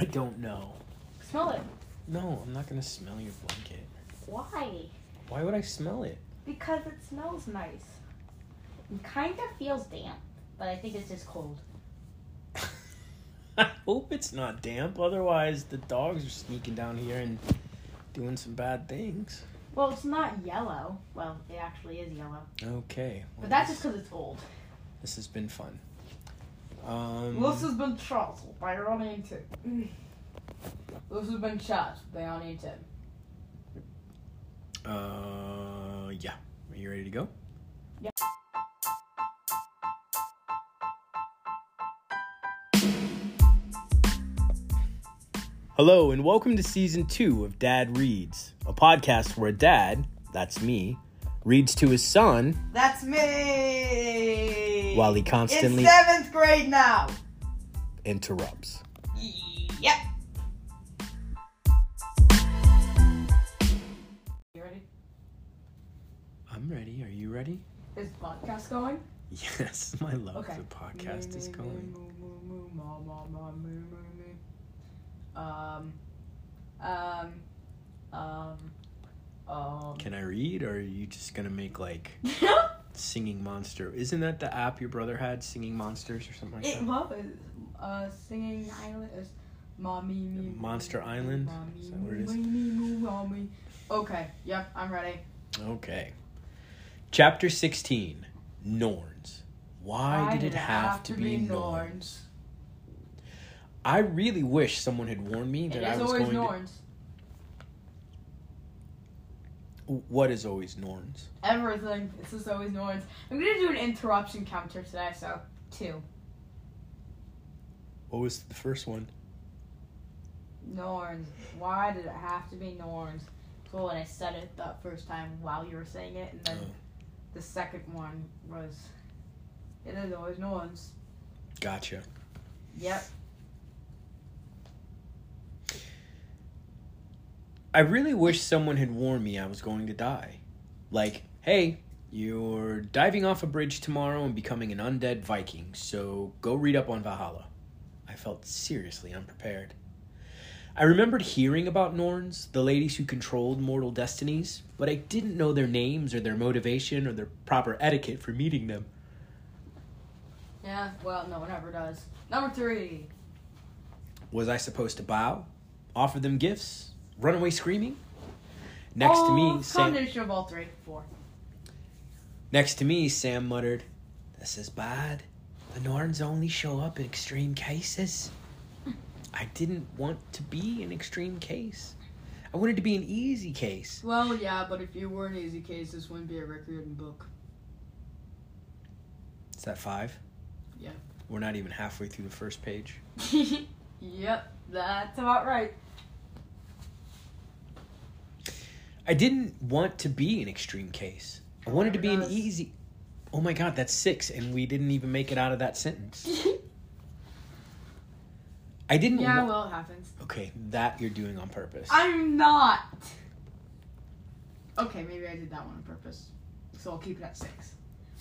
I don't know. Smell it. No, I'm not gonna smell your blanket. Why? Why would I smell it? Because it smells nice. It kind of feels damp, but I think it's just cold. I hope it's not damp. Otherwise, the dogs are sneaking down here and doing some bad things. Well, it's not yellow. Well, it actually is yellow. Okay. well, But that's this, just because it's old. this has been fun. Um, This has been Charles by Ronnie Tim. This has been Chat by Ronnie Tim. uh, yeah. Are you ready to go? Yeah. Hello, and welcome to season two of Dad Reads, a podcast where a dad, that's me, reads to his son That's me. While he constantly in seventh grade now. interrupts. Yep. You ready? I'm ready. Are you ready? Is the podcast going? Yes, my love. Okay. The podcast is going. Um, um, um, um. Can I read, or are you just gonna make like singing monster? Isn't that the app your brother had, singing monsters or something like it that? was uh singing island is mommy me Monster Island? mommy Is that what it is? me, mommy. Okay, yep, I'm ready. Okay. Chapter sixteen. Norns. Why, did it have, to be, Norns? I really wish someone had warned me It that I was going Norns. to. What is always Norns? Everything. It's just always Norns. I'm gonna do an interruption counter today, so two. What was the first one? Norns. Why did it have to be Norns? So when I said it that first time while you were saying it, and then Oh. the second one was, it is always Norns. Gotcha. Yep. I really wish someone had warned me I was going to die. Like, hey, you're diving off a bridge tomorrow and becoming an undead Viking, so go read up on Valhalla. I felt seriously unprepared. I remembered hearing about Norns, the ladies who controlled mortal destinies, but I didn't know their names or their motivation or their proper etiquette for meeting them. Yeah. Well, no one ever does. Number three. Was I supposed to bow? Offer them gifts? Run away screaming? Next to oh, me, Sam, Combination of all three. Four. Next to me, Sam muttered, This is bad. The Norns only show up in extreme cases. I didn't want to be an extreme case. I wanted to be an easy case. Well, yeah, but if you were an easy case, this wouldn't be a Riordan book. Is that five? Yeah. We're not even halfway through the first page. yep, that's about right. I didn't want to be an extreme case. I oh wanted to be an easy. Oh my god, that's six, and we didn't even make it out of that sentence. I didn't. yeah, wa- well, it happens. okay, that you're doing on purpose. I'm not. Okay, maybe I did that one on purpose. So I'll keep it at six.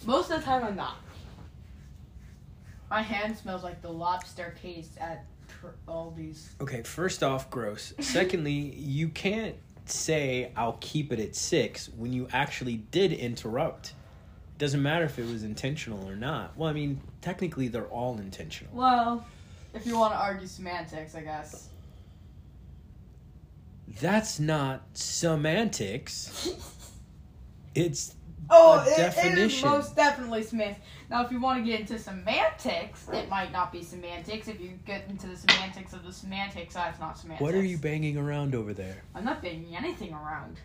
Most of the time, I'm not. My hand smells like the lobster case at tr- these. Okay, first off, gross. Secondly, you can't say I'll keep it at six when you actually did interrupt. It doesn't matter if it was intentional or not. Well, I mean, technically they're all intentional. Well, if you want to argue semantics, I guess. That's not semantics. It's Oh, it- it is most definitely Smith. Now, if you want to get into semantics, it might not be semantics. If you get into the semantics of the semantics, that's not semantics. what are you banging around over there? I'm not banging anything around.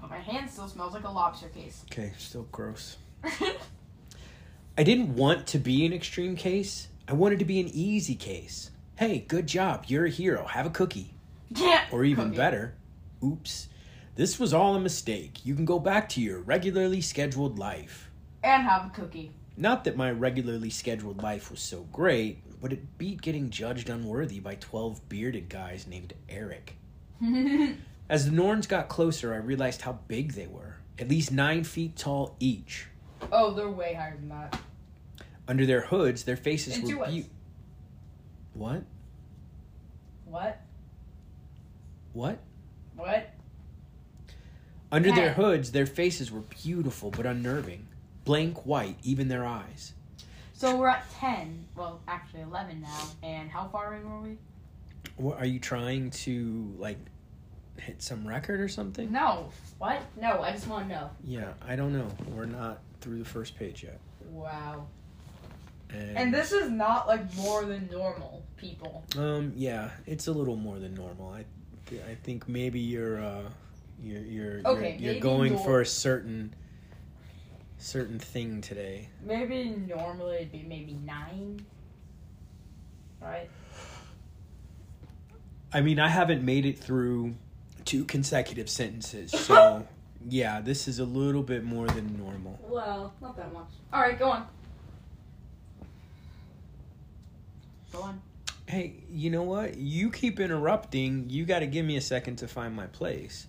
But my hand still smells like a lobster case. Okay, still gross. I didn't want to be an extreme case. I wanted to be an easy case. Hey, good job. You're a hero. Have a cookie. yeah. Or even Cookie. better, oops, this was all a mistake. You can go back to your regularly scheduled life. And have a cookie. Not that my regularly scheduled life was so great, but it beat getting judged unworthy by 12 bearded guys named Eric. As the Norns got closer, I realized how big they were at least nine feet tall each. oh, they're way higher than that. Under their hoods, their faces were beau- What? What? What? What? Under their hoods, their faces were beautiful but unnerving. Blank white, even their eyes. So we're at 10. Well, actually 11 now. And how far in were we? What, are you trying to, like, hit some record or something? No. What? No, I just want to know. Yeah, I don't know. We're not through the first page yet. Wow. And, And this is not like more than normal people. Um, yeah, it's a little more than normal. I, I think maybe you're, uh, you're, you're, Okay, you're, you're going for a certain, certain thing today. Maybe normally it'd be maybe 9. Right? I mean, I haven't made it through two consecutive sentences, so yeah, this is a little bit more than normal. Well, not that much. Alright, go on. Go on. Hey, you know what? You keep interrupting. You got to give me a second to find my place.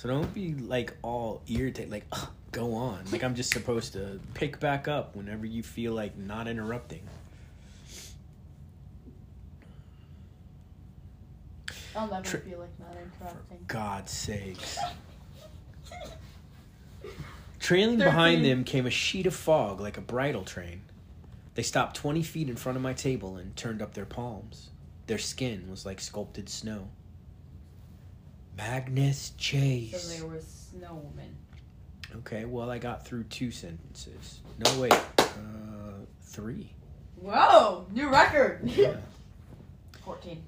So don't be like all irritated, like, "Ugh, go on. Like I'm just supposed to pick back up whenever you feel like not interrupting. I'll never Tri- feel like not interrupting. God's sakes. Trailing behind them came a sheet of fog like a bridal train. They stopped 20 feet in front of my table and turned up their palms. Their skin was like sculpted snow. Magnus So Chase. they were snowmen. Okay, well, I got through two sentences. No, wait. Uh, three. Whoa, new record. Yeah. 14.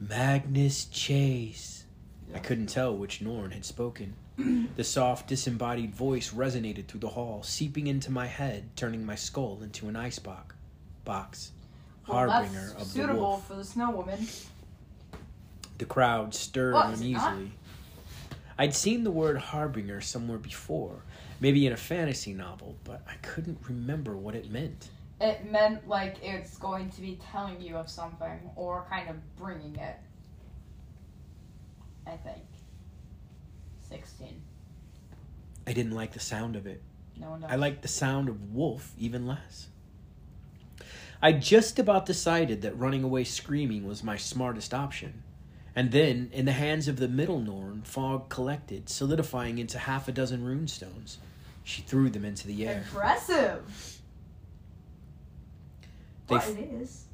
Magnus Chase. I couldn't tell which Norn had spoken. The soft, disembodied voice resonated through the hall, seeping into my head, turning my skull into an ice box. Box. Well, Harbinger of the suitable for the snow woman. The crowd stirred What, is it not? uneasily. I'd seen the word harbinger somewhere before, maybe in a fantasy novel, but I couldn't remember what it meant. It meant like it's going to be telling you of something or kind of bringing it. I think. 16. I didn't like the sound of it. No one does. I liked the sound of wolf even less. I just about decided that running away screaming was my smartest option. And then, in the hands of the middle Norn, fog collected, solidifying into half a dozen runestones. She threw them into the air. Impressive. They What f- it is.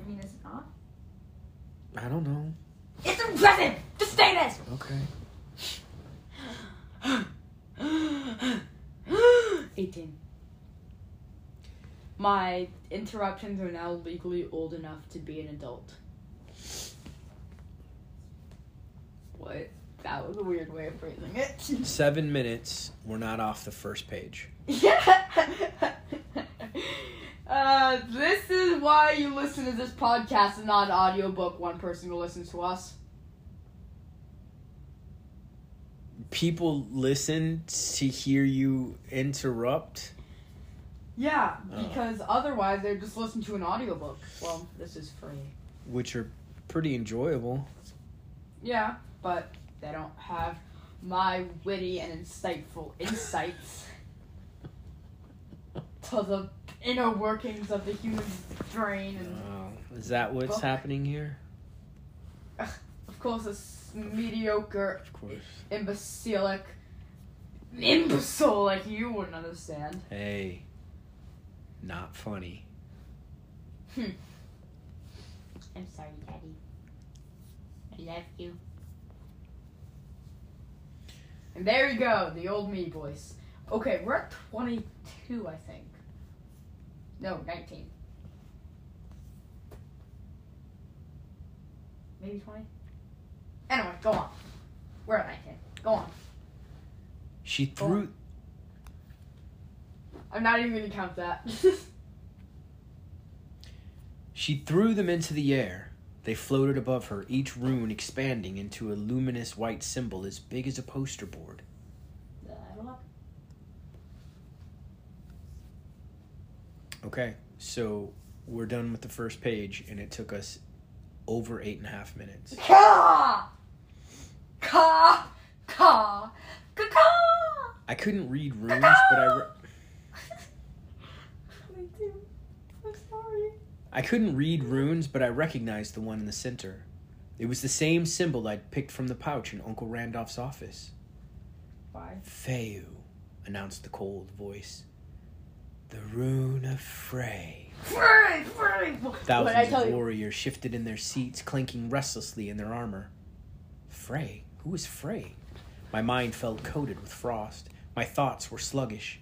I mean, is it not? I don't know. It's impressive. Just say this. Okay. 18. My interruptions are now legally old enough to be an adult. What? That was a weird way of phrasing it. Seven minutes. We're not off the first page. Yeah. uh, this is why you listen to this podcast and not an audiobook. One person who listens to us. People listen to hear you interrupt. Yeah, Oh. because otherwise they're just listening to an audiobook. Well, this is free. which are pretty enjoyable. Yeah, but they don't have my witty and insightful insights to the inner workings of the human brain and Oh, is that what's Book. happening here? of course this mediocre Of course. imbecilic imbecile like you wouldn't understand. Hey, not funny. Hmm. I'm sorry, Daddy. I love you. And there you go, the old me voice. Okay, we're at 22, I think. No, 19. Maybe 20? Anyway, go on. We're at 19. Go on. She threw. on. I'm not even gonna count that. She threw them into the air. They floated above her, each rune expanding into a luminous white symbol as big as a poster board. Okay, so we're done with the first page, and it took us over eight and a half minutes. Ka! Ka! Ka! Ka! I couldn't read runes, but I. Re- Me too. I'm sorry. I couldn't read runes, but I recognized the one in the center. It was the same symbol I'd picked from the pouch in Uncle Randolph's office. Five. Fehu, announced the cold voice. The rune of Frey. Frey! I Thousands of warriors shifted in their seats, clinking restlessly in their armor. Frey? Who is Frey? My mind felt coated with frost. My thoughts were sluggish.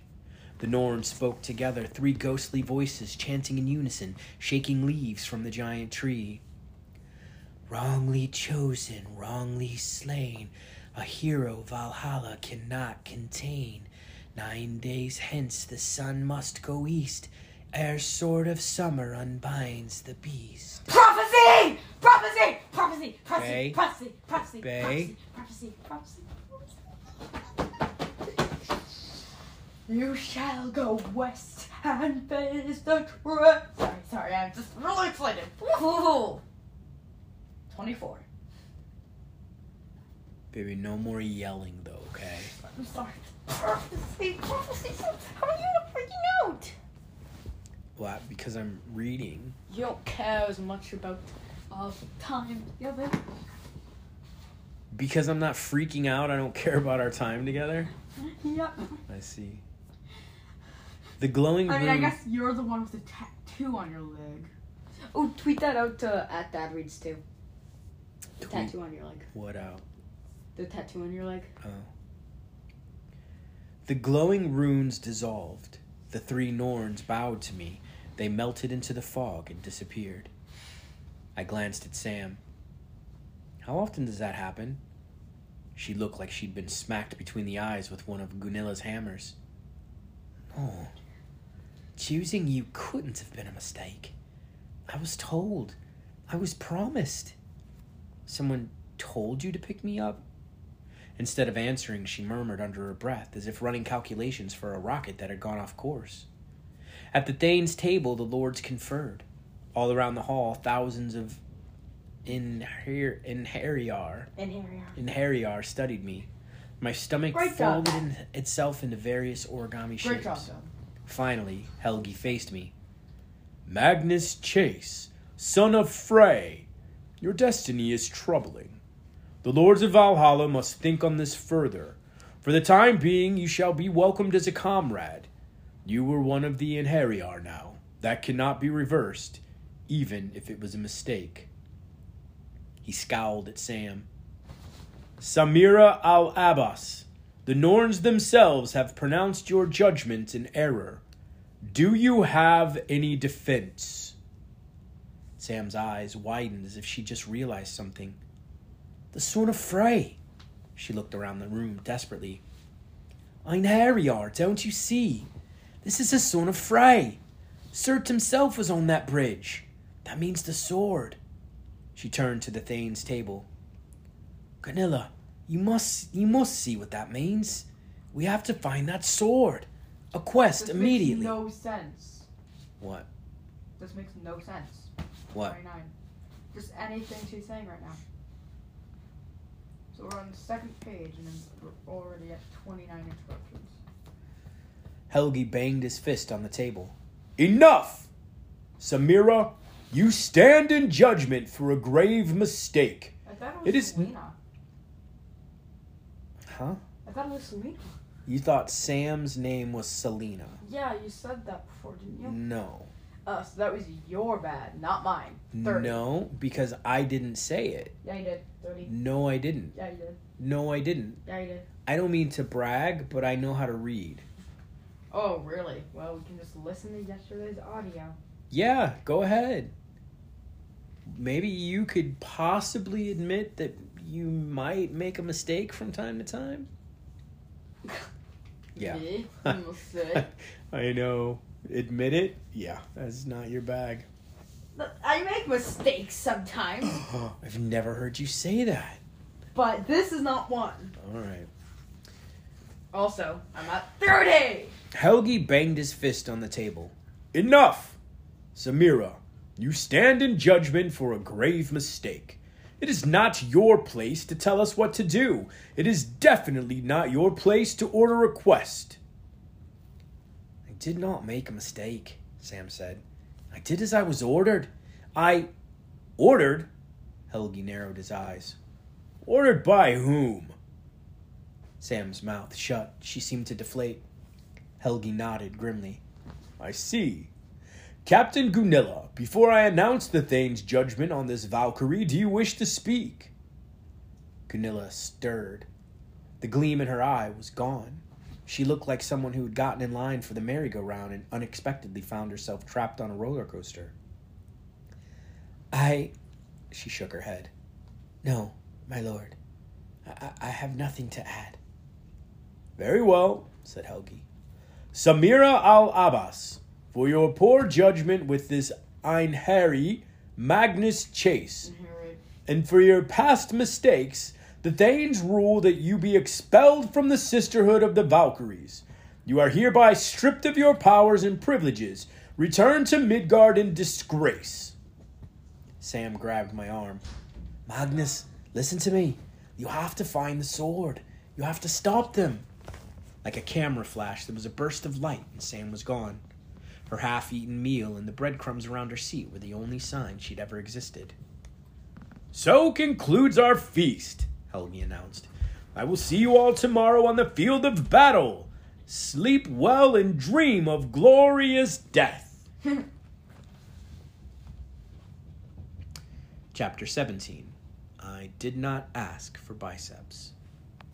The Norns spoke together, three ghostly voices chanting in unison, shaking leaves from the giant tree. Wrongly chosen, wrongly slain, a hero Valhalla cannot contain. Nine days hence the sun must go east, ere sword of summer unbinds the beast. Prophecy! Prophecy! Prophecy! Bay. Prophecy! Prophecy! Prophecy! Bay. Prophecy! Prophecy! You shall go west and face the truth. Sorry, sorry, I'm just really excited. Woohoo! 24. Baby, no more yelling though, okay? I'm sorry. Prophecy! Prophecy! How are you freaking out? What? Because I'm reading. You don't care as much about uh, time together. Because I'm not freaking out, I don't care about our time together. Yep. I see. The glowing I mean, I guess you're the one with the tattoo on your leg. Oh, tweet that out to at Dad Reads too. The Tweet tattoo on your leg. What out? The tattoo on your leg. Oh. The glowing runes dissolved. The three Norns bowed to me. They melted into the fog and disappeared. I glanced at Sam. How often does that happen? She looked like she'd been smacked between the eyes with one of Gunilla's hammers. No. Choosing you couldn't have been a mistake. I was told. I was promised. Someone told you to pick me up? Instead of answering, she murmured under her breath, as if running calculations for a rocket that had gone off course. At the Thane's table, the lords conferred. All around the hall, thousands of Inher- Einherjar, And here we are. Einherjar studied me. My stomach Great folded in itself into various origami Great shapes. job. Finally, Helgi faced me. Magnus Chase, son of Frey, your destiny is troubling. The lords of Valhalla must think on this further. For the time being, you shall be welcomed as a comrade. You were one of the Einherjar now. That cannot be reversed, even if it was a mistake. He scowled at Sam. Samira al Abbas, the Norns themselves have pronounced your judgment in error. Do you have any defense? Sam's eyes widened as if she just realized something. The Sword of Frey. She looked around the room desperately. Einherjar, don't you see? This is the Son of Frey. Surt himself was on that bridge. That means the sword. She turned to the Thane's table. Gunilla, you must you must see what that means. We have to find that sword. A quest This immediately. makes no sense. What? This makes no sense. What? 29. Just anything she's saying right now. So we're on the second page and we're already at 29 instructions. Helgi banged his fist on the table. Enough! Samira, you stand in judgment for a grave mistake. I thought it was It is- Selena. Huh? I thought it was Selena. You thought Sam's name was Selena. Yeah, you said that before, didn't you? No. Uh, so that was your bad, not mine. 30. No, because I didn't say it. Yeah, you did. 30. No, I didn't. Yeah, you did. No, I didn't. Yeah, you did. I don't mean to brag, but I know how to read. Oh, really? Well, we can just listen to yesterday's audio. Yeah, go ahead. Maybe you could possibly admit that you might make a mistake from time to time. Yeah. Me? Almost said. I know. Admit it? Yeah, that's not your bag. I make mistakes sometimes, I've never heard you say that. but this is not one. All right. Also, I'm at 30! Helgi banged his fist on the table. Enough! Samira, you stand in judgment for a grave mistake. It is not your place to tell us what to do. It is definitely not your place to order a quest. I did not make a mistake, Sam said. I did as I was ordered. I. Ordered? Helgi narrowed his eyes. Ordered by whom? Sam's mouth shut. She seemed to deflate. Helgi nodded grimly. I see. Captain Gunilla, before I announce the Thane's judgment on this Valkyrie, do you wish to speak? Gunilla stirred. The gleam in her eye was gone. She looked like someone who had gotten in line for the merry-go-round and unexpectedly found herself trapped on a roller coaster. I. She shook her head. No, my lord. I, I have nothing to add. Very well, said Helgi. Samira al Abbas, for your poor judgment with this einherji Magnus Chase, and for your past mistakes, the Thanes rule that you be expelled from the sisterhood of the Valkyries. You are hereby stripped of your powers and privileges. Return to Midgard in disgrace. Sam grabbed my arm. Magnus, listen to me. You have to find the sword. You have to stop them. Like a camera flash, there was a burst of light, and Sam was gone. Her half eaten meal and the breadcrumbs around her seat were the only sign she'd ever existed. So concludes our feast, Helgi announced. I will see you all tomorrow on the field of battle. Sleep well and dream of glorious death. Chapter 17 I did not ask for biceps.